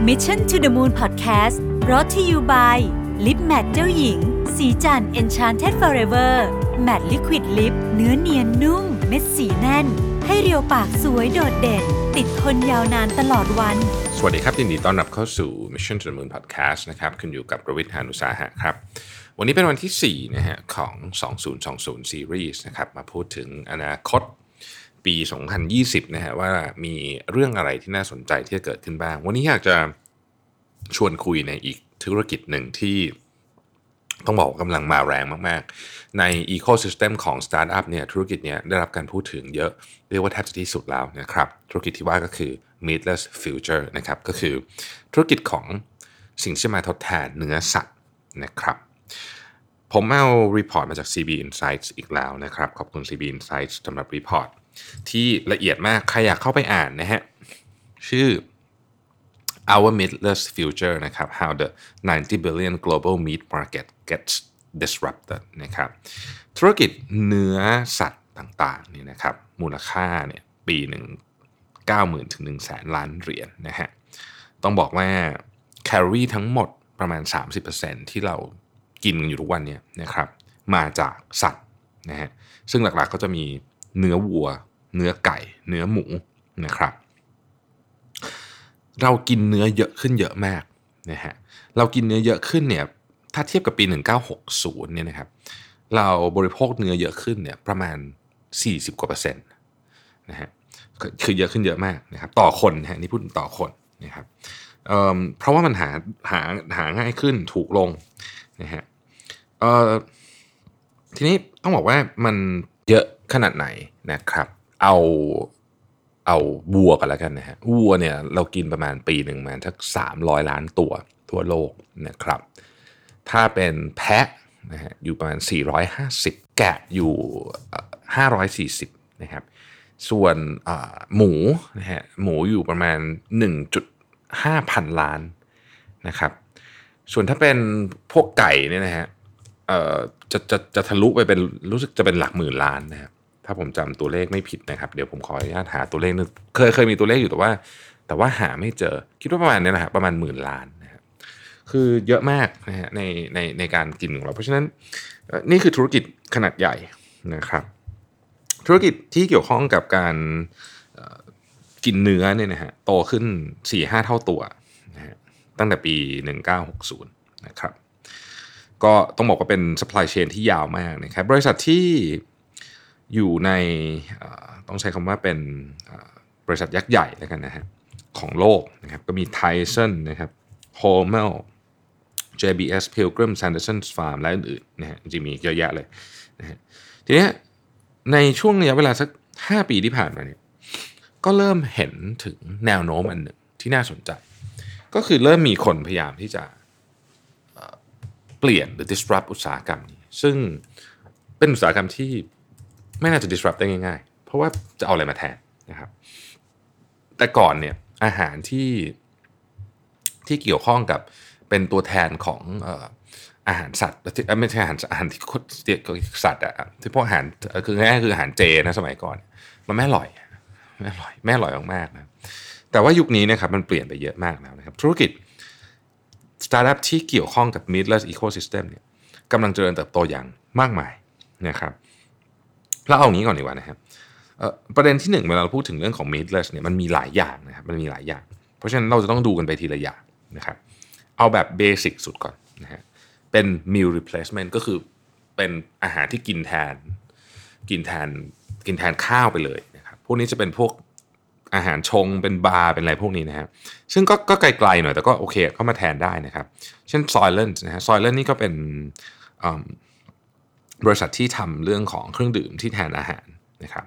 Mission to the Moon Podcast brought to you by Lip Matte เจ้าหญิง สีจัน Enchanted Forever Matte Liquid Lip เนื้อเนียนนุ่ม เม็ดสีแน่น ให้เรียวปากสวยโดดเด่น ติดทนยาวนานตลอดวัน สวัสดีครับยินดีต้อนรับเข้าสู่ Mission to the Moon Podcast นะครับคุณอยู่กับประวิทยานุสาหะครับ วันนี้เป็นวันที่4นะฮะของ 2020 Series นะครับมาพูดถึงอนาคต ปี 2020 นะฮะว่ามีเรื่องอะไรที่น่าสนใจที่จะเกิดขึ้นบ้าง วันนี้อยากจะชวนคุยในอีกธุรกิจหนึ่งที่ต้องบอกกำลังมาแรงมาก ๆ ใน Ecosystem ของสตาร์ทอัพเนี่ยธุรกิจเนี้ยได้รับการพูดถึงเยอะ เรียกว่าแทบจะที่สุดแล้วนะครับ ธุรกิจที่ว่าก็คือ meatless future นะครับก็คือธุรกิจของสิ่งที่มาทดแทนเนื้อสัตว์นะครับผมเอาreport มาจาก CB Insights อีกแล้วนะครับ ขอบคุณ CB Insights สำหรับ report ที่ละเอียดมาก ใครอยากเข้าไปอ่านนะฮะ ชื่อ Our Meatless Future นะครับ How the 90 billion global meat market gets disrupted นะครับ ธุรกิจเนื้อสัตว์ต่างๆนี่นะครับ มูลค่าเนี่ยปีหนึ่ง90,000ถึง1แสนล้านเหรียญนะฮะ ต้องบอกว่าแคลอรี่ทั้งหมดประมาณ 30%ที่เรากินกันอยู่ทุกวันเนี่ยนะครับ มาจากสัตว์นะฮะ ซึ่งหลักๆก็จะมี เนื้อวัว เนื้อไก่ เนื้อหมูนะครับ เรากินเนื้อเยอะขึ้นเยอะมากนะฮะเรากินเนื้อเยอะขึ้นเนี่ยถ้าเทียบกับปี 1960เนี่ยนะครับเราบริโภคเนื้อเยอะขึ้นเนี่ยประมาณ 40 กว่าเปอร์เซ็นต์นะฮะคือเยอะขึ้นเยอะมากนะครับต่อคนนะฮะนี่พูดต่อคนนะครับเเพราะว่ามันหาหาหาง่ายขึ้นถูกลงนะฮะทีนี้ต้องบอกว่ามันเยอะ ขนาดไหนนะครับ เอาเอาวัวกันแล้วกันนะฮะวัวเนี่ยเรากินประมาณปีหนึ่งมาทักสามร้อยล้านตัวทั่วโลกนะครับ ถ้าเป็นแพะนะฮะอยู่ประมาณ 450 แกะอยู่ 540 นะครับ ส่วนหมูนะฮะหมูอยู่ประมาณ 1.5 พันล้านนะครับ ส่วนถ้าเป็นพวกไก่เนี่ยนะฮะจะจะจะทะลุไปเป็นรู้สึกจะเป็นหลักหมื่นล้านนะครับ ถ้าผมจำตัวเลขไม่ผิดนะครับ เดี๋ยวผมขออนุญาตหาตัวเลขนึงเคยเคยมีตัวเลขอยู่แต่ว่า แต่ว่าหาไม่เจอ คิดว่าประมาณนี้นะฮะประมาณหมื่นล้านนะครับคือเยอะมากนะฮะในในในการกินของเรา เพราะฉะนั้นนี่คือธุรกิจขนาดใหญ่นะครับ ธุรกิจที่เกี่ยวข้องกับการกินเนื้อเนี่ยนะฮะโตขึ้น 4-5 เท่าตัวนะฮะตั้งแต่ปี 1960 นะครับ ก็ต้องบอกว่าเป็น supply chain ที่ยาวมากนะครับบริษัทที่ อยู่ในต้องใช้คำว่าเป็นบริษัทยักษ์ใหญ่แล้วกันนะฮะของโลกนะครับก็มี Tyson นะครับ Hormel JBS Pilgrim Sanderson Farm และอื่นๆนะฮะจริงมีเยอะแยะเลยนะฮะทีนี้ในช่วงระยะเวลาสัก 5 ปีที่ผ่านมาเนี่ยก็เริ่มเห็นถึงแนวโน้มอันหนึ่งที่น่าสนใจ ก็คือเริ่มมีคนพยายามที่จะเปลี่ยนหรือ disrupt อุตสาหกรรมนี้ ซึ่งเป็นอุตสาหกรรมที่ ไม่น่าจะ disrupt ได้ง่ายๆ เพราะว่าจะเอาอะไรมาแทนนะครับ แต่ก่อนเนี่ยอาหารที่ที่เกี่ยวข้องกับเป็นตัวแทนของอาหารสัตว์ไม่ใช่อาหารอาหารที่สัตว์อะที่พวกอาหารคือง่ายคืออาหารเจนะสมัยก่อน มันไม่อร่อยไม่อร่อยไม่อร่อยมากๆนะแต่ว่ายุคนี้นะครับมันเปลี่ยนไปเยอะมากแล้วนะครับ ธุรกิจสตาร์ทอัพที่เกี่ยวข้องกับ meatless ecosystem เนี่ยกำลังเจริญเติบโตอย่างมากมายนะครับ เราเอางี้ก่อนดีกว่านะครับประเด็นที่หนึ่งเวลาเราพูดถึงเรื่องของ meatless เนี่ยมันมีหลายอย่างนะครับมันมีหลายอย่าง เพราะฉะนั้นเราจะต้องดูกันไปทีละอย่างนะครับเอาแบบเบสิกสุดก่อนนะฮะเป็น meal replacement ก็คือเป็นอาหารที่กินแทน กินแทนกินแทนข้าวไปเลยนะครับพวกนี้จะเป็นพวกอาหารชงเป็นบาร์เป็นอะไรพวกนี้นะครับซึ่งก็ก็ไกลๆหน่อยแต่ก็โอเคเข้ามาแทนได้นะครับ เช่น Soylent นะฮะ Soylent นี่ก็เป็น บริษัทที่ทำเรื่องของเครื่องดื่มที่แทนอาหารนะครับ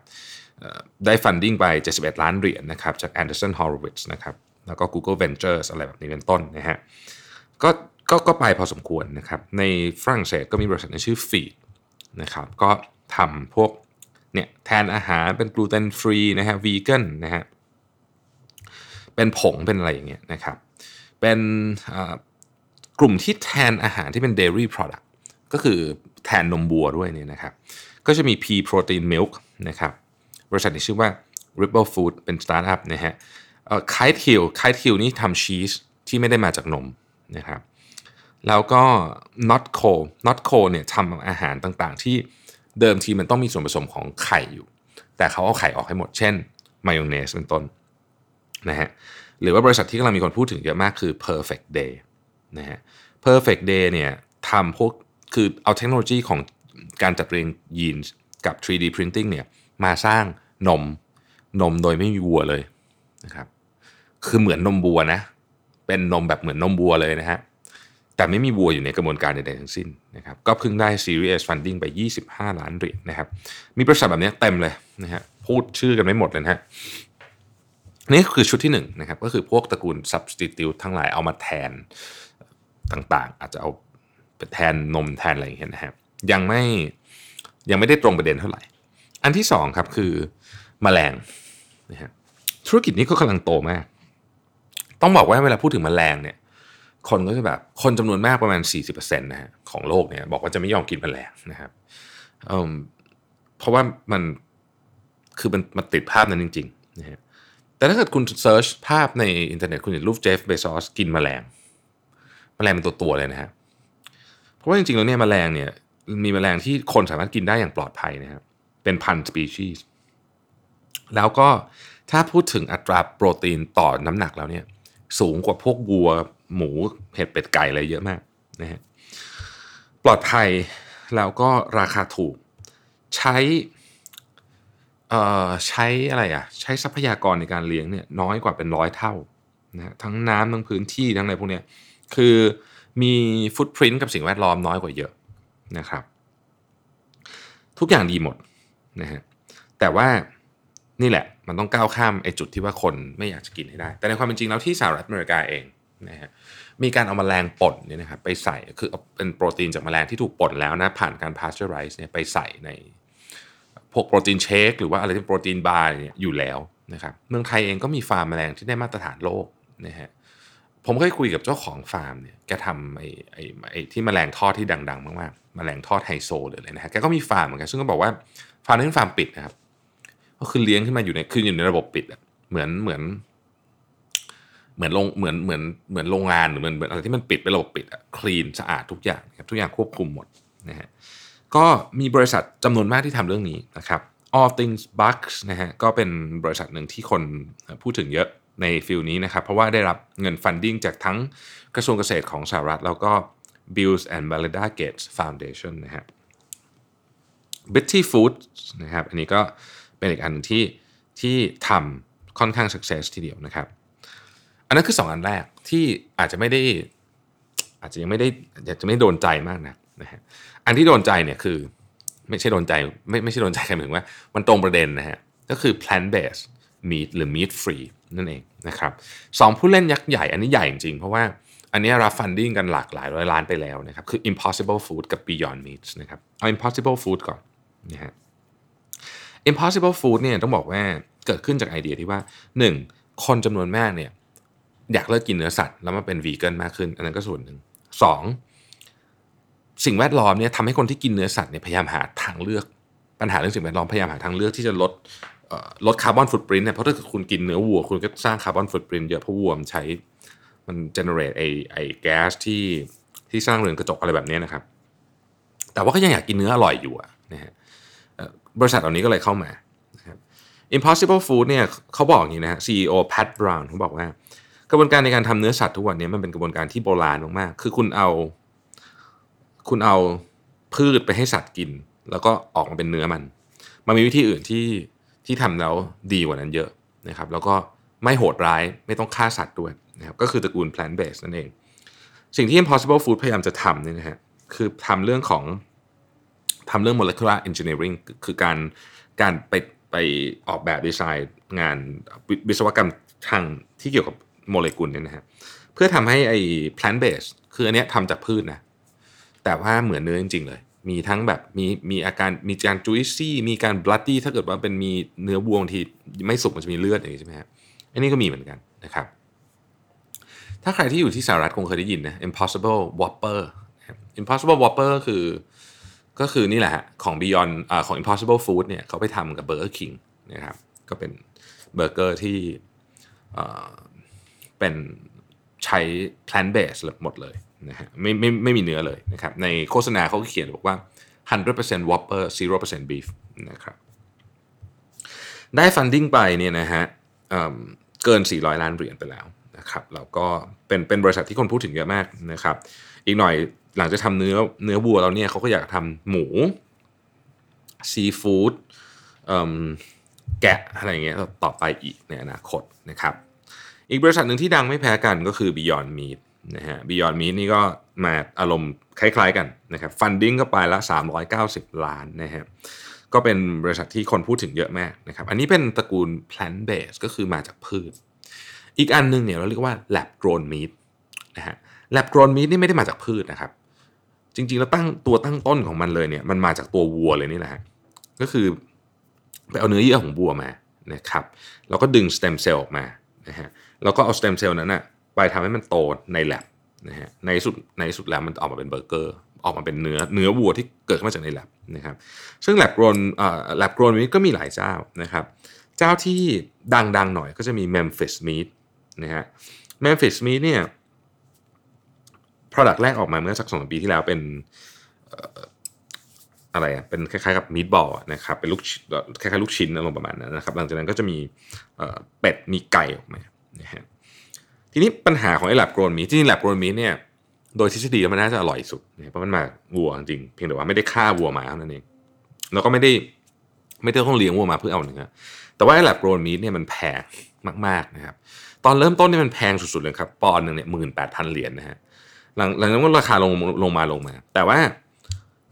ได้ฟันดิ้งไป 71 ล้านเหรียญนะครับจาก Anderson Horowitz นะครับแล้วก็ Google Ventures อะไรแบบนี้เป็นต้นนะฮะก็ก็ก็ไปพอสมควรนะครับในฝรั่งเศสก็มีบริษัทชื่อ Feed นะครับก็ทำพวกเนี่ยแทนอาหารเป็นกลูเตนฟรีนะฮะวีแกนนะฮะเป็นผงเป็นอะไรอย่างเงี้ยนะครับเป็นกลุ่มที่แทนอาหารที่เป็น dairy product ก็คือ แทนนมวัวด้วยเนี่ยนะครับ ก็จะมี Pea Protein Milk นะครับ บริษัทที่ชื่อว่า Ripple Food เป็นสตาร์ทอัพนะฮะ Kite Hill Kite Hill นี่ทำชีสที่ไม่ได้มาจากนมนะครับแล้วก็ NotCo NotCo เนี่ยทำอาหารต่างๆ ที่เดิมทีมันต้องมีส่วนผสมของไข่อยู่ แต่เขาเอาไข่ออกให้หมด เช่นมายองเนสเป็นต้นนะฮะหรือว่าบริษัทที่กำลังมีคนพูดถึงเยอะมากคือ perfect day นะฮะ perfect day เนี่ยทำพวก คือเอาเทคโนโลยีของการจัดเรียงยีนกับ 3D printing เนี่ยมาสร้างนมนมโดยไม่มีวัวเลยนะครับ คือเหมือนนมวัวนะ เป็นนมแบบเหมือนนมวัวเลยนะฮะ แต่ไม่มีวัวอยู่ในกระบวนการใดๆทั้งสิ้นนะครับ ก็เพิ่งได้ Series Funding ไป 25 ล้านเหรียญนะครับ มีบริษัทแบบนี้เต็มเลยนะฮะ พูดชื่อกันไม่หมดเลยนะฮะ นี่คือชุดที่1นนะครับ ก็คือพวกตระกูล substitute ทั้งหลายเอามาแทนต่างๆ อาจจะเอา แทนนมแทนอะไรอย่างเงี้ยนะครับยังไม่ยังไม่ได้ตรงประเด็นเท่าไหร่ อันที่สองครับคือมแมลงนะฮะธุรกิจนี้ก็กำลังโตมาก ต้องบอกว่าเวลาพูดถึงมแมลงเนี่ย คนก็จะแบบคนจำนวนมากประมาณ 40%นะฮะของโลกเนี่ยบอกว่าจะไม่ยอมกินมแมลงนะครับเเพราะว่ามันคือมันมันติดภาพนั้นจริงๆนะฮะแต่ถ้าเกิดคุณ search ภาพในอินเทอร์เน็ตคุณเห็นรูปเจฟเบซอสกินมแมลงมแมลงเป็นตัวตัวเลยนะฮะ เพราะว่าจริงๆแล้วเนี่ยมแมลงเนี่ยมีแมลงที่คนสามารถกินได้อย่างปลอดภัยนะครับเป็นพันสปีชีส์แล้วก็ถ้าพูดถึงอัตราโปรตีนต่อน้ำหนักแล้วเนี่ยสูงกว่าพวกวัวหมูเห็ดเป็ดไก่อะไรเยอะมากนะฮะปลอดภัยแล้วก็ราคาถูกใช้ใช้อะไรอะใช้ทรัพยากรในการเลี้ยงเนี่ยน้อยกว่าเป็นร้อยเท่านะทั้งน้ำทั้งพื้นที่ทั้งอะไรพวกนี้คือ มีฟุตพิ้นกับสิ่งแวดล้อมน้อยกว่าเยอะนะครับ ทุกอย่างดีหมดนะฮะแต่ว่านี่แหละมันต้องก้าวข้ามไอ้จุดที่ว่าคนไม่อยากจะกินให้ได้ แต่ในความเป็นจริงแล้วที่สหรัฐอเมริกาเองนะฮะมีการเอามาแมลงป่นเนี่ยนะครับไปใส่คือเป็นโปรตีนจากแมลงที่ถูกป่นแล้วนะผ่านการ pasteurize เนี่ยไปใส่ในพวกโปรตีน shake หรือว่าอะไรที่โปรตีนบาร์เนี่ยอยู่แล้วนะครับเมืองไทยเองก็มีฟาร์มแมลงที่ได้มาตรฐานโลกนะฮะ ผมเคยคุยกับเจ้าของฟาร์มเนี่ยแกทำไอ้ไอ้ไอ้ที่แมลงทอดที่ดัง ๆ มากๆแมลงทอดไฮโซเลยนะฮะแกก็มีฟาร์มเหมือนกันซึ่งก็บอกว่าฟาร์มนี้เป็นฟาร์มปิดนะครับ ก็คือเลี้ยงขึ้นมาอยู่ในคืออยู่ในระบบปิดอะเหมือนเหมือนเหมือนโรงเหมือนเหมือนเหมือนโรงงานหรือเหมือนเหมือนอะไรที่มันปิดเป็นระบบปิดอะ clean สะอาดทุกอย่างครับทุกอย่างควบคุมหมดนะฮะก็มีบริษัทจำนวนมากที่ทำเรื่องนี้นะครับ All Things Bugs นะฮะก็เป็นบริษัทหนึ่งที่คนพูดถึงเยอะ ใน field นี้นะครับ เพราะว่าได้รับเงิน funding จากทั้งกระทรวงเกษตรของสหรัฐ แล้วก็ Bills and Melinda Gates Foundation นะฮะ Bitty Foods นะครับ อันนี้ก็เป็นอีกอันที่ที่ทำค่อนข้าง success ทีเดียวนะครับ อันนั้นคือ 2 อันแรกที่อาจจะไม่ได้อาจจะยังไม่ได้อากจะไม่โดนใจมากนะนะฮะ อันที่โดนใจเนี่ยคือไม่ใช่โดนใจไม่ไม่ใช่โดนใจกันถึงว่ามันตรงประเด็นนะฮะ ก็คือ plant based meat หรือ meat free นั่นเองนะครับสองผู้เล่นยักษ์ใหญ่อันนี้ใหญ่จริงเพราะว่าอันนี้รับฟันดิ้งกันหลากหลายร้อยล้านไปแล้วนะครับ คือ impossible food กับ beyond meat นะครับเอา impossible food ก่อนนะฮะ impossible food เนี่ยต้องบอกว่าเกิดขึ้นจากไอเดียที่ว่า 1. คนจำนวนมากเนี่ยอยากเลิกกินเนื้อสัตว์แล้วมาเป็นวีแกนมากขึ้น อันนั้นก็ส่วนหนึ่ง 2. สิ่งแวดล้อมเนี่ยทำให้คนที่กินเนื้อสัตว์เนี่ยพยายามหาทางเลือก ปัญหาเรื่องสิ่งแวดล้อมพยายามหาทางเลือกที่จะลดลดคาร์บอนฟุตปรินต์เนี่ยเพราะถ้าคุณกินเนื้อวัว คุณก็สร้างคาร์บอนฟุตปรินต์เยอะเพราะวัวมันใช้มันเจเนเรตไอไอแก๊สที่ที่สร้างเรือนกระจกอะไรแบบนี้นะครับ แต่ว่าก็ยังอยากกินเนื้ออร่อยอยู่นะฮะบริษัทเหล่านี้ก็เลยเข้ามา Impossible Food เนี่ยเขาบอกอย่างนี้นะฮะ CEO Pat Brown เขาบอกว่า กระบวนการในการทำเนื้อสัตว์ทุกวันนี้มันเป็นกระบวนการที่โบราณมากๆ คือคุณเอา คุณเอาพืชไปให้สัตว์กิน แล้วก็ออกมาเป็นเนื้อมัน มันมีวิธีอื่นที่ที่ทำแล้วดีกว่านั้นเยอะนะครับ แล้วก็ไม่โหดร้ายไม่ต้องฆ่าสัตว์ด้วยนะครับก็คือตระกูล plant based นั่นเอง สิ่งที่ Impossible Food พยายามจะทำเนี่ยนะฮะคือทำเรื่องของทำเรื่อง molecular engineering คือการการไปไปออกแบบดีไซน์งานวิศวกรรมทางที่เกี่ยวกับโมเลกุลเนี่ยนะฮะเพื่อทำให้ไอ้ plant based คืออันเนี้ยทำจากพืชนะแต่ว่าเหมือนเนื้อจริง ๆ เลย มีทั้งแบบมีมีอาการมีการจุยซี่มีการบลัดดี้ถ้าเกิดว่าเป็นมีเนื้อวัวงที่ไม่สุกมันจะมีเลือดอย่างนี้ใช่ไหมฮะอันนี้ก็มีเหมือนกันนะครับ ถ้าใครที่อยู่ที่สหรัฐคงเคยได้ยินนะ impossible whopper impossible whopper คือก็คือนี่แหละของ Beyond อของ Impossible Food เนี่ยเขาไปทำกับ Burger King นะครับก็เป็นเบอร์เกอร์ที่เป็นชช้ plant based หมดเลย นะฮะไม่ไม่ไม่มีเนื้อเลยนะครับในโฆษณาเขาเขียนบอกว่า 100% Whopper 0% beef นะครับได้ funding ไปเนี่ยนะฮะเกิน 400 ล้านเหรียญไปแล้วนะครับแล้วก็เป็นเป็นบริษัทที่คนพูดถึงเยอะมากนะครับ อีกหน่อยหลังจะทำเนื้อเนื้อวัวแล้วเนี่ยเขาก็อยากทำหมูซีฟู้ดแกะอะไรเงี้ยต่อไปอีกในอนาคตนะครับ อีกบริษัทหนึ่งที่ดังไม่แพ้กันก็คือ Beyond Meat นะฮะ Beyond Meat นี่ก็มาอารมณ์คล้ายๆกันนะครับฟันดิ้งก็ไปละ 390 ล้านนะฮะก็เป็นบริษัทที่คนพูดถึงเยอะมากนะครับ อันนี้เป็นตระกูล plant based ก็คือมาจากพืช อีกอันนึงเนี่ยเราเรียกว่า lab grown meat นะฮะ lab grown meat นี่ไม่ได้มาจากพืชนะครับ จริงๆแล้วตั้งตัวตั้งต้นของมันเลยเนี่ยมันมาจากตัววัวเลยนี่แหละก็คือไปเอาเนื้อเยื่อของวัวมานะครับแล้วก็ดึง stem cell ออกมานะฮะแล้วก็เอา stem cell นั้นนะ ไปทำให้มันโตในแลบนะฮะในสุดในสุดแล้วมันออกมาเป็นเบอร์เกอร์ออกมาเป็นเนื้อเนื้อวัวที่เกิดขึ้นมาจากในแลบนะครับ ซึ่ง lab grown อ่ lab grown นี้ก็มีหลายเจ้านะครับ เจ้าที่ดังๆหน่อยก็จะมี Memphis Meats นะฮะ Memphis Meats เนี่ย product แรกออกมาเมื่อสักสองปีที่แล้วเป็นอะไรอะเป็นคล้ายๆกับมีดบอลนะครับเป็นลูกคล้ายๆลูกชิ้นอารมณ์ประมาณนั้นนะครับ หลังจากนั้นก็จะมีเป็ดมีไก่ออกมานะฮะ ทีนี้ปัญหาของไอ้แลบโกรนมีที่แลบโกรนมีเนี่ยโดยทฤษฎีมันน่าจะอร่อยสุดเพราะมันมาวัวจริงเพียงแต่ว่าไม่ได้ฆ่าวัวมาเท่านั้นเองแล้วก็ไม่ได้ไม่ได้ต้องเลี้ยงวัวมาเพื่อเอาเนื้อแต่ว่าไอ้แลบโกรนมีเนี่ยมันแพงมากๆนะครับ ตอนเริ่มต้นเนี่ยมันแพงสุดๆเลยครับปอนหนึ่งเนี่ยหมื่นแปดพันเหรียญนะฮะหลังหลังจากนั้นราคาลงลงมาลงมา แต่ว่า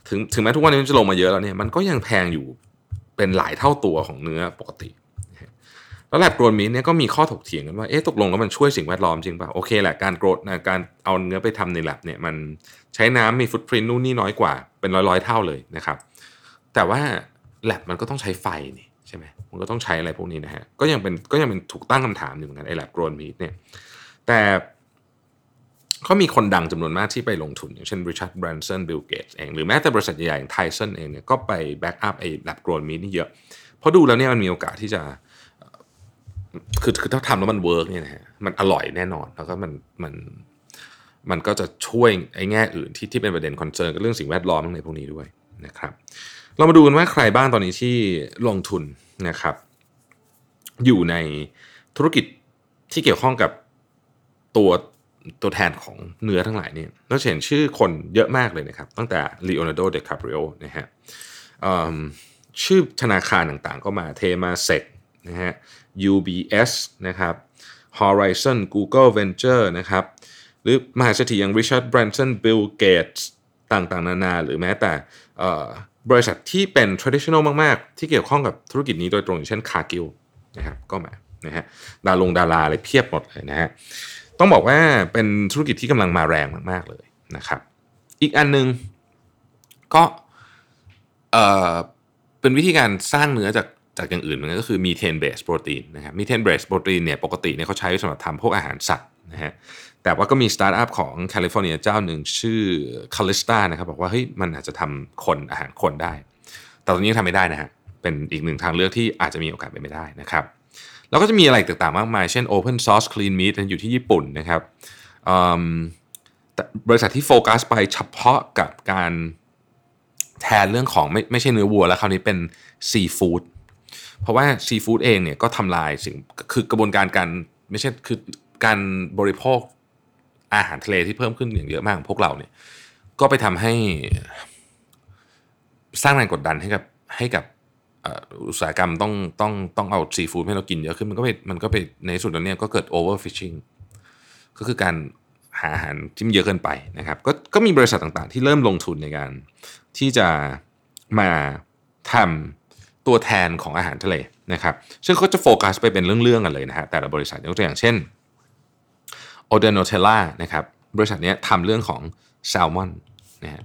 ถึงถึงแม้ทุกวันนี้มันจะลงมาเยอะแล้วเนี่ยมันก็ยังแพงอยู่เป็นหลายเท่าตัวของเนื้อปกติ แล้วแลบโกรนมีเนี่ยก็มีข้อถกเถียงกันว่าเอ๊ะตกลงแล้วมันช่วยสิ่งแวดล้อมจริงป่ะโอเคแหละการโกรดนะการเอาเนื้อไปทำในแลบเนี่ยมันใช้น้ำมีฟุตพรินนู่นนี่น้อยกว่าเป็นร้อยร้อยเท่าเลยนะครับ แต่ว่าแลบมันก็ต้องใช้ไฟนี่ใช่ไหมมันก็ต้องใช้อะไรพวกนี้นะฮะก็ยังเป็นก็ยังเป็นถูกตั้งคำถามอยู่เหมือนกันไอ้แลบโกรนมีเนี่ยแต่เขามีคนดังจำนวนมากที่ไปลงทุน อย่างเช่น Richard Branson Bill Gates เอง หรือแม้แต่บริษัทใหญ่ๆอย่าง Tyson เองเนี่ยก็ไป back up ไอ้ lab grown meat นี่เยอะ เพราะดูแล้วเนี่ยมันมีโอกาสที่จะ คือคือถ้าทำแล้วมัน work เนี่ยนะฮะมันอร่อยแน่นอน แล้วก็มันมันมันก็จะช่วยไอ้แง่อื่นที่ที่เป็นประเด็น concern กับเรื่องสิ่งแวดล้อมในพวกนี้ด้วยนะครับ เรามาดูกันว่าใครบ้างตอนนี้ที่ลงทุนนะครับ อยู่ในธุรกิจที่เกี่ยวข้องกับตัวตัวแทนของเนื้อทั้งหลายเนี่ยเราเห็นชื่อคนเยอะมากเลยนะครับ ตั้งแต่ลีโอนาร์โดเดคาปริโอนะฮะชื่อธนาคารต่างๆ ก็มาเทมาเซก นะฮะ UBS นะครับ Horizon Google Venture นะครับ หรือมหาเศรษฐีอย่าง Richard Branson Bill Gates ต่างๆ นานา หรือแม้แต่บริษัทที่เป็น traditional มาก ๆ ที่เกี่ยวข้องกับธุรกิจนี้โดยตรงอย่างเช่น Cargill นะครับก็มานะฮะดาลงดาราอะไรเพียบหมดเลยนะฮะต้องบอกว่าเป็นธุรกิจที่กำลังมาแรงมาก ๆ เลยนะครับ อีกอันนึงก็เป็นวิธีการสร้างเนื้อจาก จากอย่างอื่นมันก็คือ methane based protein นะครับ methane based protein เนี่ยปกติเนี่ยเขาใช้สำหรับทำพวกอาหารสัตว์นะฮะแต่ว่าก็มีสตาร์ทอัพของแคลิฟอร์เนียเจ้าหนึ่งชื่อคาลิสตานะครับบอกว่าเฮ้ยมันอาจจะทำคนอาหารคนได้ แต่ตอนนี้ทำไม่ได้นะฮะเป็นอีกหนึ่งทางเลือกที่อาจจะมีโอกาสเป็นไปได้นะครับแล้วก็จะมีอะไรต่างๆมากมาย เช่น Open Source Clean Meat อยู่ที่ญี่ปุ่นนะครับบริษัทที่โฟกัสไปเฉพาะกับการแทนเรื่องของไม่ไม่ใช่เนื้อวัวแล้วคราวนี้เป็นซีฟู้ด เพราะว่าซีฟู้ดเองเนี่ยก็ทำลายสิ่งคือกระบวนการการไม่ใช่คือการบริโภคอาหารทะเลที่เพิ่มขึ้นอย่างเยอะมากของพวกเราเนี่ย ก็ไปทำให้สร้างแรงกดดันให้กับให้กับอุตสาหกรรมต้องต้องต้องเอาซีฟู้ดให้เรากินเยอะขึ้นมันก็ไปมันก็ไปในสุดแล้วเนี่ยก็เกิด overfishing ก็คือการหาอาหารที่มันเยอะเกินไปนะครับก็ก็มีบริษัทต่างๆ ที่เริ่มลงทุนในการที่จะมาทำ ตัวแทนของอาหารทะเลนะครับซึ่งเขาจะโฟกัสไปเป็นเรื่องๆกันเลยนะฮะแต่ละบริษัทยกตัวอย่างเช่น Odontella นะครับบริษัทนี้ทำเรื่องของแซลมอนนะฮะ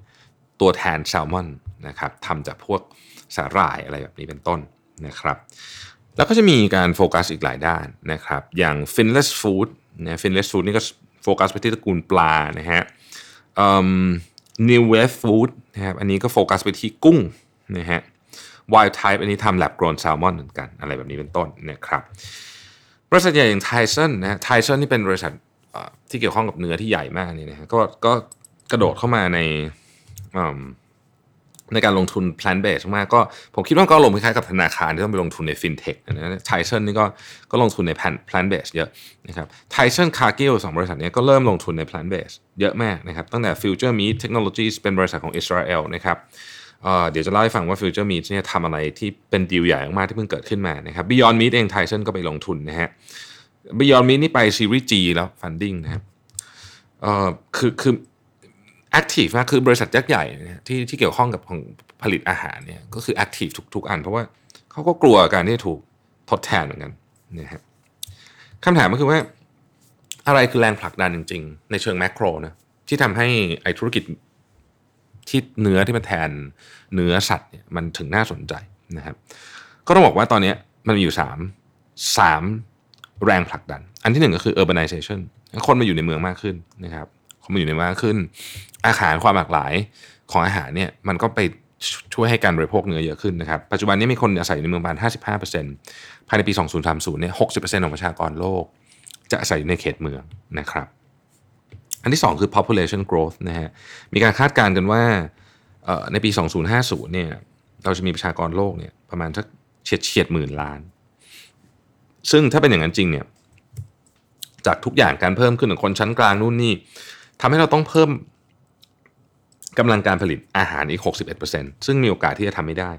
ตัวแทนแซลมอนนะครับทำจากพวกสาหร่ายอะไรแบบนี้เป็นต้นนะครับแล้วก็จะมีการโฟกัสอีกหลายด้านนะครับอย่าง Finless Foods นะ Finless Foods นี่ก็โฟกัสไปที่ตระกูลปลานะฮะ New Wave Foods นะครับอันนี้ก็โฟกัสไปที่กุ้งนะฮะ Wildtype อันนี้ทำ lab grown salmon เหมือนกัน อะไรแบบนี้เป็นต้นนะครับบริษัทใหญ่อย่าง Tyson นะ Tyson นี่เป็นบริษัทที่เกี่ยวข้องกับเนื้อที่ใหญ่มากนี่นะก็ก็กระโดดเข้ามาในในการลงทุน plan based มากก็ผมคิดว่าก็ลงคล้ายๆกับธนาคารที่ต้องไปลงทุนใน fintech นะไทเซนนี่ก็ก็ลงทุนใน plan based เยอะนะครับ Tyson Cargill สองบริษัทนี้ก็เริ่มลงทุนใน plan based เยอะมากนะครับตั้งแต่ Future Meat Technologies เป็นบริษัทของอิสราเอลนะครับ เดี๋ยวจะเล่าให้ฟังว่า Future Meat เนี่ยทำอะไรที่เป็นดีลใหญ่มากที่เพิ่งเกิดขึ้นมานะครับ Beyond Meat เองไทเซนก็ไปลงทุนนะฮะ Beyond Meat นี่ไปซีรีส์ G แล้ว funding นะครับเอ่อคือคือ active มากคือบริษัทยักษ์ใหญ่ที่ที่เกี่ยวข้องกับของผลิตอาหารเนี่ยก็คือ active ทุกทุกอัน เพราะว่าเขาก็กลัวการที่ถูกทดแทนเหมือนกันนะครับคำถามก็คือว่าอะไรคือแรงผลักดันจริง ๆ ในเชิงแมกโรนะที่ทำให้ไอธุรกิจ ที่เนื้อที่มันแทนเนื้อสัตว์เนี่ยมันถึงน่าสนใจนะครับ ก็ต้องบอกว่าตอนนี้มันมีอยู่สามสามแรงผลักดัน อันที่หนึ่งก็คือ urbanization คนมาอยู่ในเมืองมากขึ้นนะครับคนมาอยู่ในเมืองมากขึ้น อาหารความหลากหลายของอาหารเนี่ยมันก็ไปช่วยให้การบริโภคเนื้อเยอะขึ้นนะครับ ปัจจุบันนี้มีคนอาศัยอยู่ในเมืองประมาณ 55%ภายในปี 2030 เนี่ย 60%ของประชากรโลก จะอาศัยอยู่ในเขตเมืองนะครับ อันที่ 2 คือ population growth นะฮะ มีการคาดการณ์กันว่าในปี 2050 เนี่ย เราจะมีประชากรโลกเนี่ยประมาณสักเฉียดเฉียดหมื่นล้าน ซึ่งถ้าเป็นอย่างนั้นจริงเนี่ย จากทุกอย่างการเพิ่มขึ้นของคนชั้นกลางนู่นนี่ทำให้เราต้องเพิ่มกำลังการผลิตอาหารอีก 61%ซึ่งมีโอกาสที่จะทำไม่ได้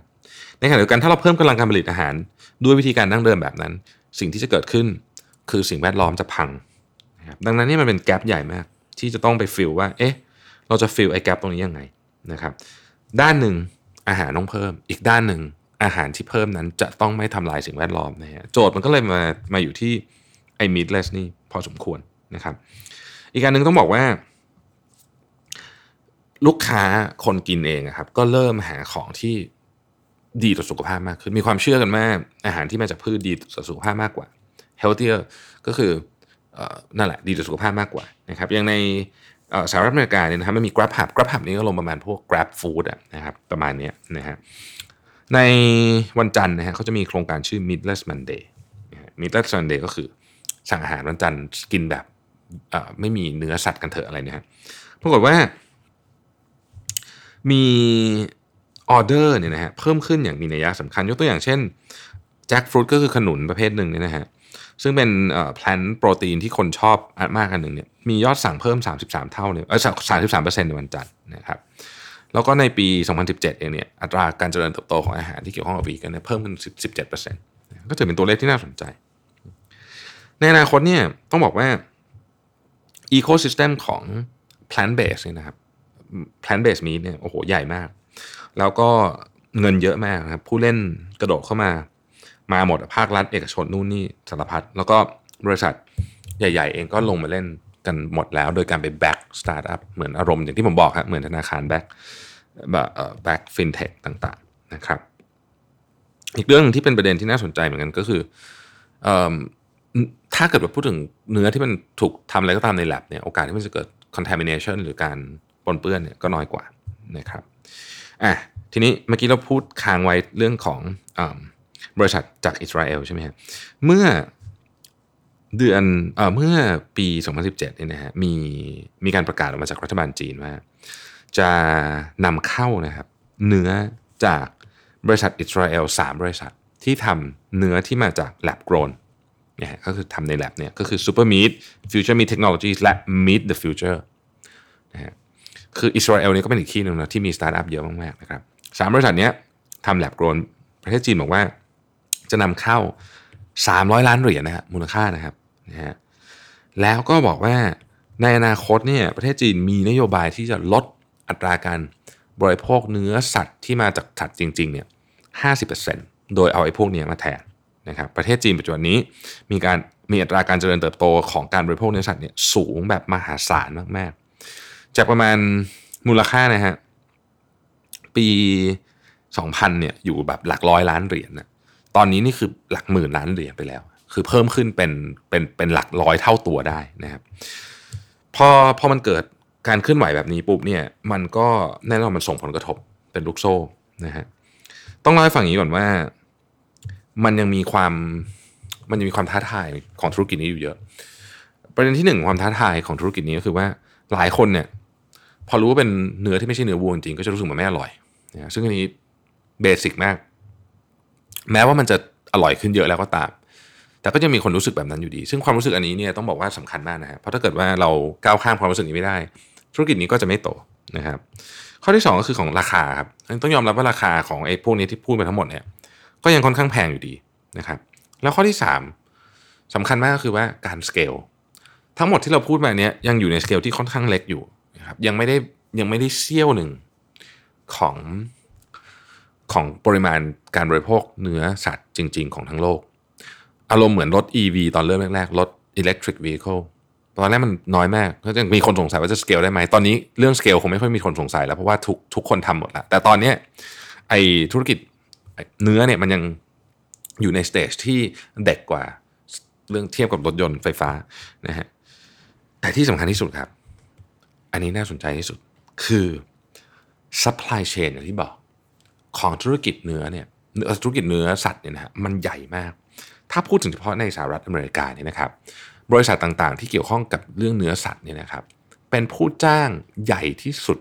ในขณะเดียวกันถ้าเราเพิ่มกำลังการผลิตอาหาร ด้วยวิธีการดั้งเดิมแบบนั้น สิ่งที่จะเกิดขึ้นคือสิ่งแวดล้อมจะพังนะครับดังนั้นนี่มันเป็นแกลบใหญ่มาก ที่จะต้องไปฟิลว่า เอ๊ะ เราจะฟิลไอ้แกลบตรงนี้ยังไงนะครับ ด้านหนึ่งอาหารต้องเพิ่ม อีกด้านหนึ่งอาหารที่เพิ่มนั้นจะต้องไม่ทำลายสิ่งแวดล้อมนะฮะ โจทย์มันก็เลยมา มาอยู่ที่ไอ้ meatless นี่พอสมควรนะครับ อีกการหนึ่งต้องบอกว่า ลูกค้าคนกินเองครับ ก็เริ่มหาของที่ดีต่อสุขภาพมากขึ้น มีความเชื่อกันว่าอาหารที่มาจากพืชดีต่อสุขภาพมากกว่า healthier ก็คือ นั่นแหละดีต่อสุขภาพมากกว่านะครับอย่างในสหรัฐอเมริกาเนี่ยนะครับมันมี Grab Hub Grab Hub นี่ก็ลงประมาณพวก Grab Food อะนะครับประมาณนี้นะฮะในวันจันทร์นะฮะเขาจะมีโครงการชื่อ Meatless Monday Meatless Monday ก็คือสั่งอาหารวันจันทร์กินแบบไม่มีเนื้อสัตว์กันเถอะอะไรเนะฮะปรากฏว่า มีออเดอร์เนี่ยนะฮะเพิ่มขึ้นอย่างมีนัยสำคัญยกตัวอย่างเช่น jackfruit ก็คือขนุนประเภทหนึ่งเนี่ยนะฮะ ซึ่งเป็น plant protein ที่คนชอบมากอันหนึ่งเนี่ยมียอดสั่งเพิ่ม 33 เท่าเนี่ยเออสามสิบสามเปอร์เซ็นต์ในวันจันทร์นะครับแล้วก็ในปี 2017 เองเนี่ยอัตราการเจริญเติบโตของอาหารที่เกี่ยวข้องกับวีกันเนี่ยเพิ่มขึ้น 17เปอร์เซ็นต์ก็ถือเป็นตัวเลขที่น่าสนใจ ในอนาคตเนี่ยต้องบอกว่าecosystem ของ plant based เนี่ยนะครับ plant based meat เนี่ยโอ้โหใหญ่มาก แล้วก็เงินเยอะมากนะครับผู้เล่นกระโดดเข้ามา มาหมดภาครัฐเอกชนนู่นนี่สารพัดแล้วก็บริษัทใหญ่ ๆ เองก็ลงมาเล่นกันหมดแล้ว โดยการไป back startup เหมือนอารมณ์อย่างที่ผมบอกครับเหมือนธนาคาร back back fintech ต่างๆนะครับ อีกเรื่องหนึงที่เป็นประเด็นที่น่าสนใจเหมือนกันก็คืออถ้าเกิดว่าพูดถึงเนื้อที่มันถูกทำอะไรก็ตามใน lab เนี่ยโอกาสที่มันจะเกิด contamination หรือการปนเปื้อนเนี่ยก็น้อยกว่านะครับอะทีนี้เมื่อกี้เราพูดค้างไว้เรื่องของอ บริษัทจากอิสราเอลใช่ไหมครับเมื่อเดือนเอ่อเมื่อปี 2017เนี่ยนะฮะมีมีการประกาศออกมาจากรัฐบาลจีนว่า จะนำเข้านะครับเนื้อจากบริษัทอิสราเอล3บริษัทที่ทำเนื้อที่มาจาก lab grown นะฮะก็คือทำใน lab เนี่ยก็คือ SuperMeat Future Meat Technologies และ Meat the Future นะฮะคืออิสราเอลนี่ก็เป็นอีกที่หนึ่งนะที่มีสตาร์ทอัพเยอะมากๆนะครับสามบริษัทนี้ทำ lab grown ประเทศจีนบอกว่า จะนำเข้า 300 ล้านเหรียญนะฮะมูลค่านะครับนะฮะแล้วก็บอกว่าในอนาคตเนี่ยประเทศจีนมีนโยบายที่จะลดอัตราการบริโภคเนื้อสัตว์ที่มาจากสัตว์จริงๆเนี่ย50%โดยเอาไอ้พวกเนี้ยมาแทนนะครับประเทศจีนปัจจุบันนี้มีการมีอัตราการเจริญเติบโตของการบริโภคเนื้อสัตว์เนี่ยสูงแบบมหาศาลมากๆ จากประมาณมูลค่านะฮะปี 2000เนี่ยอยู่แบบหลักร้อยล้านเหรียญนะ ตอนนี้นี่คือหลักหมื่นล้านเหรียญไปแล้ว คือเพิ่มขึ้นเป็นเป็นเป็นหลักร้อยเท่าตัวได้นะครับพอพอมันเกิดการเคลื่อนไหวแบบนี้ปุ๊บเนี่ยมันก็แน่นอนมันส่งผลกระทบเป็นลูกโซ่นะฮะต้องเล่าให้ฟังอย่างนี้ก่อนว่า มันยังมีความมันยังมีความท้าทายของธุรกิจนี้อยู่เยอะ ประเด็นที่หนึ่งความท้าทายของธุรกิจนี้ก็คือว่าหลายคนเนี่ยพอรู้ว่าเป็นเนื้อที่ไม่ใช่เนื้อวัวจริงก็จะรู้สึกมันไม่อร่อยนะซึ่งอันนี้เบสิกมาก แม้ว่ามันจะอร่อยขึ้นเยอะแล้วก็ตาม แต่ก็จะมีคนรู้สึกแบบนั้นอยู่ดี ซึ่งความรู้สึกอันนี้เนี่ยต้องบอกว่าสำคัญมากนะฮะเพราะถ้าเกิดว่าเราก้าวข้ามความรู้สึกนี้ไม่ได้ ธุรกิจนี้ก็จะไม่โตนะครับ ข้อที่ 2 ก็คือของราคาครับต้องยอมรับว่าราคาของไอ้พวกนี้ที่พูดไปทั้งหมดเนี่ยก็ยังค่อนข้างแพงอยู่ดีนะครับ แล้วข้อที่ 3สำคัญมากก็คือว่าการสเกลทั้งหมดที่เราพูดมาเนี้ยยังอยู่ในสเกลที่ค่อนข้างเล็กอยู่นะครับยังไม่ได้ยังไม่ได้เซี่ยวหนึ่งของ ของปริมาณการบริโภคเนื้อสัตว์จริง ๆ ของทั้งโลก อารมณ์เหมือนรถ EV ตอนเริ่มแรกๆ รถ electric vehicle ตอนแรกมันน้อยมากก็จะมีคนสงสัยว่าจะสเกลได้ไหม ตอนนี้เรื่องสเกลคงไม่ค่อยมีคนสงสัยแล้ว เพราะว่าทุกทุกคนทำหมดแล้วแต่ตอนเนี้ยไอธุรกิจเนื้อเนี่ยมันยังอยู่ใน stage ที่เด็กกว่าเรื่องเทียบกับรถยนต์ไฟฟ้านะฮะแต่ที่สำคัญที่สุดครับ อันนี้น่าสนใจที่สุดคือ supply chain อย่างที่บอก ของธุรกิจเนื้อเนี่ยธุรกิจเนื้อสัตว์เนี่ยนะฮะมันใหญ่มาก ถ้าพูดถึงเฉพาะในสหรัฐอเมริกาเนี่ยนะครับ บริษัทต่างๆ ที่เกี่ยวข้องกับเรื่องเนื้อสัตว์เนี่ยนะครับ เป็นผู้จ้างใหญ่ที่สุด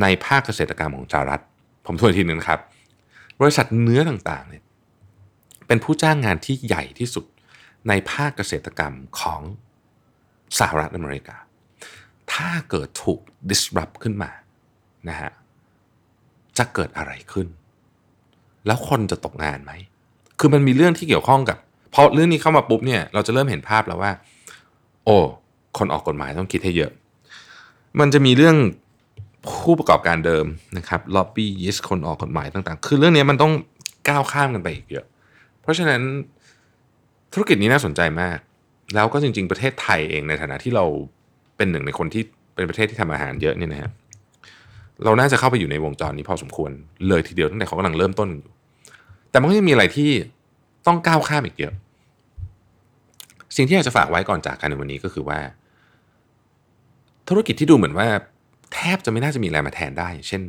ในภาคเกษตรกรรมของสหรัฐ ผมทวนอีกทีนึงนะครับ บริษัทเนื้อต่างๆเนี่ยเป็นผู้จ้างงานที่ใหญ่ที่สุดในภาคเกษตรกรรมของสหรัฐอเมริกา ถ้าเกิดถูก disrupt ขึ้นมานะฮะ จะเกิดอะไรขึ้น แล้วคนจะตกงานไหม คือมันมีเรื่องที่เกี่ยวข้องกับพอเรื่องนี้เข้ามาปุ๊บเนี่ยเราจะเริ่มเห็นภาพแล้วว่า โอ้คนออกกฎหมายต้องคิดให้เยอะ มันจะมีเรื่องผู้ประกอบการเดิมนะครับล็อบบี้ยิสคนออกกฎหมายต่างๆ คือเรื่องนี้มันต้องก้าวข้ามกันไปอีกเยอะ เพราะฉะนั้นธุรกิจนี้น่าสนใจมาก แล้วก็จริง ๆ ประเทศไทยเองในฐานะที่เราเป็นหนึ่งในคนที่เป็นประเทศที่ทำอาหารเยอะเนี่ยนะฮะ เราน่าจะเข้าไปอยู่ในวงจรนี้พอสมควรเลยทีเดียวตั้งแต่เขากำลังเริ่มต้นอยู่ แต่มันก็ยังมีอะไรที่ต้องก้าวข้ามอีกเยอะ สิ่งที่อยากจะฝากไว้ก่อนจากกันในวันนี้ก็คือว่า ธุรกิจที่ดูเหมือนว่า แทบจะไม่น่าจะมีอะไรมาแทนได้ เช่น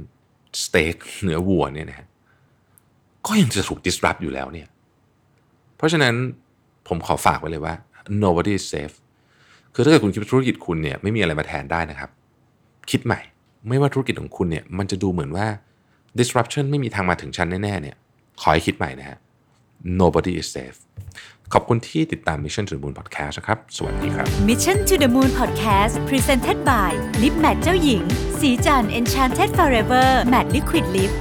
สเต็กเนื้อวัวเนี่ยนะฮะก็ยังจะถูก disrupt อยู่แล้วเนี่ย เพราะฉะนั้นผมขอฝากไว้เลยว่า nobody is safe คือถ้าเกิดคุณคิดว่าธุรกิจคุณเนี่ยไม่มีอะไรมาแทนได้นะครับ คิดใหม่ ไม่ว่าธุรกิจของคุณเนี่ยมันจะดูเหมือนว่า disruption ไม่มีทางมาถึงชั้นแน่ๆเนี่ยขอให้คิดใหม่นะฮะ nobody is safe ขอบคุณที่ติดตาม Mission to the Moon Podcast นะครับ สวัสดีครับ Mission to the Moon Podcast Presented by Lip Matte เจ้าหญิง สีจัน Enchanted Forever Matte Liquid Lip